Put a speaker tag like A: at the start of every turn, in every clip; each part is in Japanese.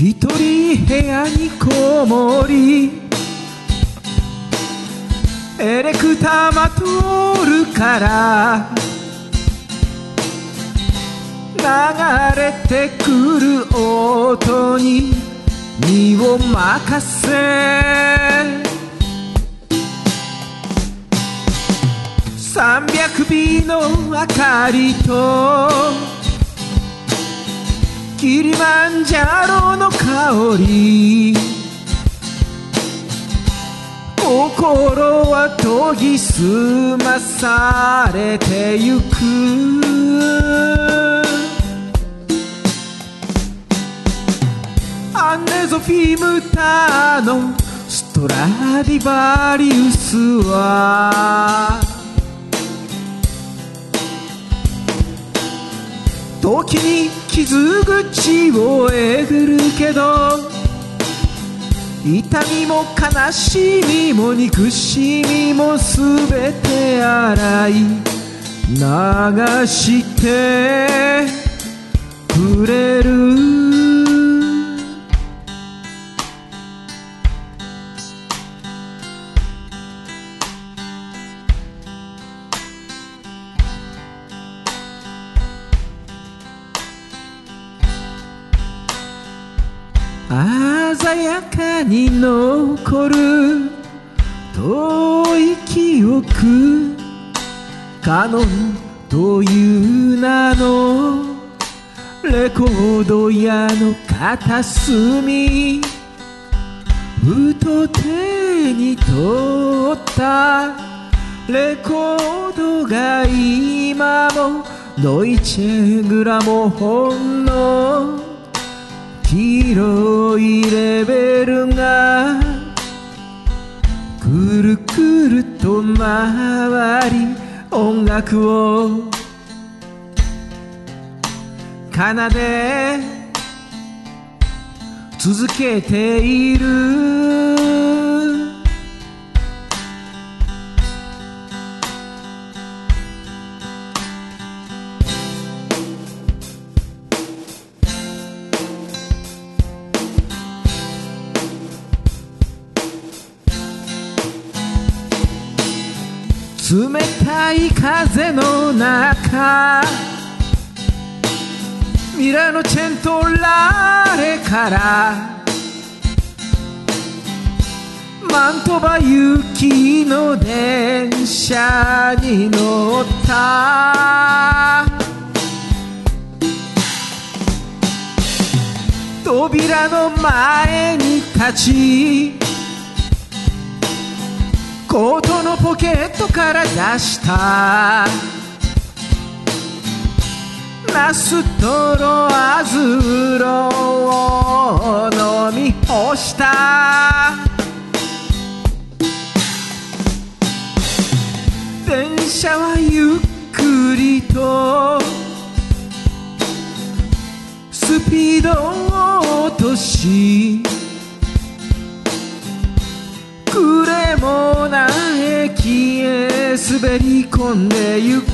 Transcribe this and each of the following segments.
A: 一人部屋にこもりエレクターまとるから流れてくる音に身を任せ。300尾の明かりとキリマンジャロの香り。心は研ぎ澄まされてゆく。アンネゾフィムタのストラディバリウスは。時に傷口をえぐるけど痛みも悲しみも憎しみも全て洗い流してくれる。鮮やかに残る遠い記憶カノンという名の。レコード屋の片隅。ふと手に取った。レコードが今も。ドイチェグラモフォンの広いレベルがくるくると回り音楽を奏で続けている。冷たい風の中ミラノチェントラーレからマントバ行きの電車に乗った。扉の前に立ちコートのポケットから出した。ナスとロアズロを飲み干した。電車はゆっくりとスピードを落とし滑り込んでゆく。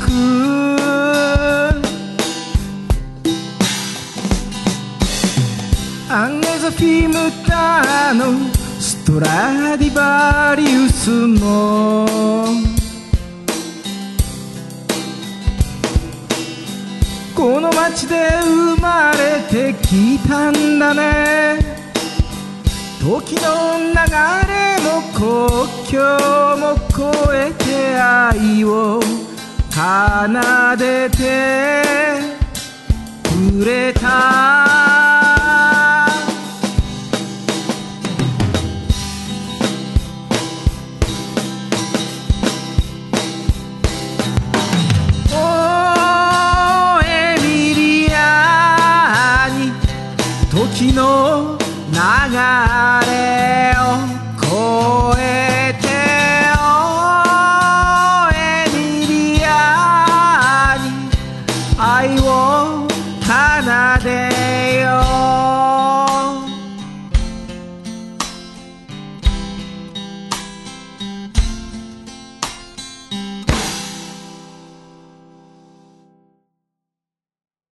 A: アンネザフィムターのストラディバリウスも。この街で生まれてきたんだね。時の流れも国境も越えて愛を奏でてくれた「エミリアに時の流れ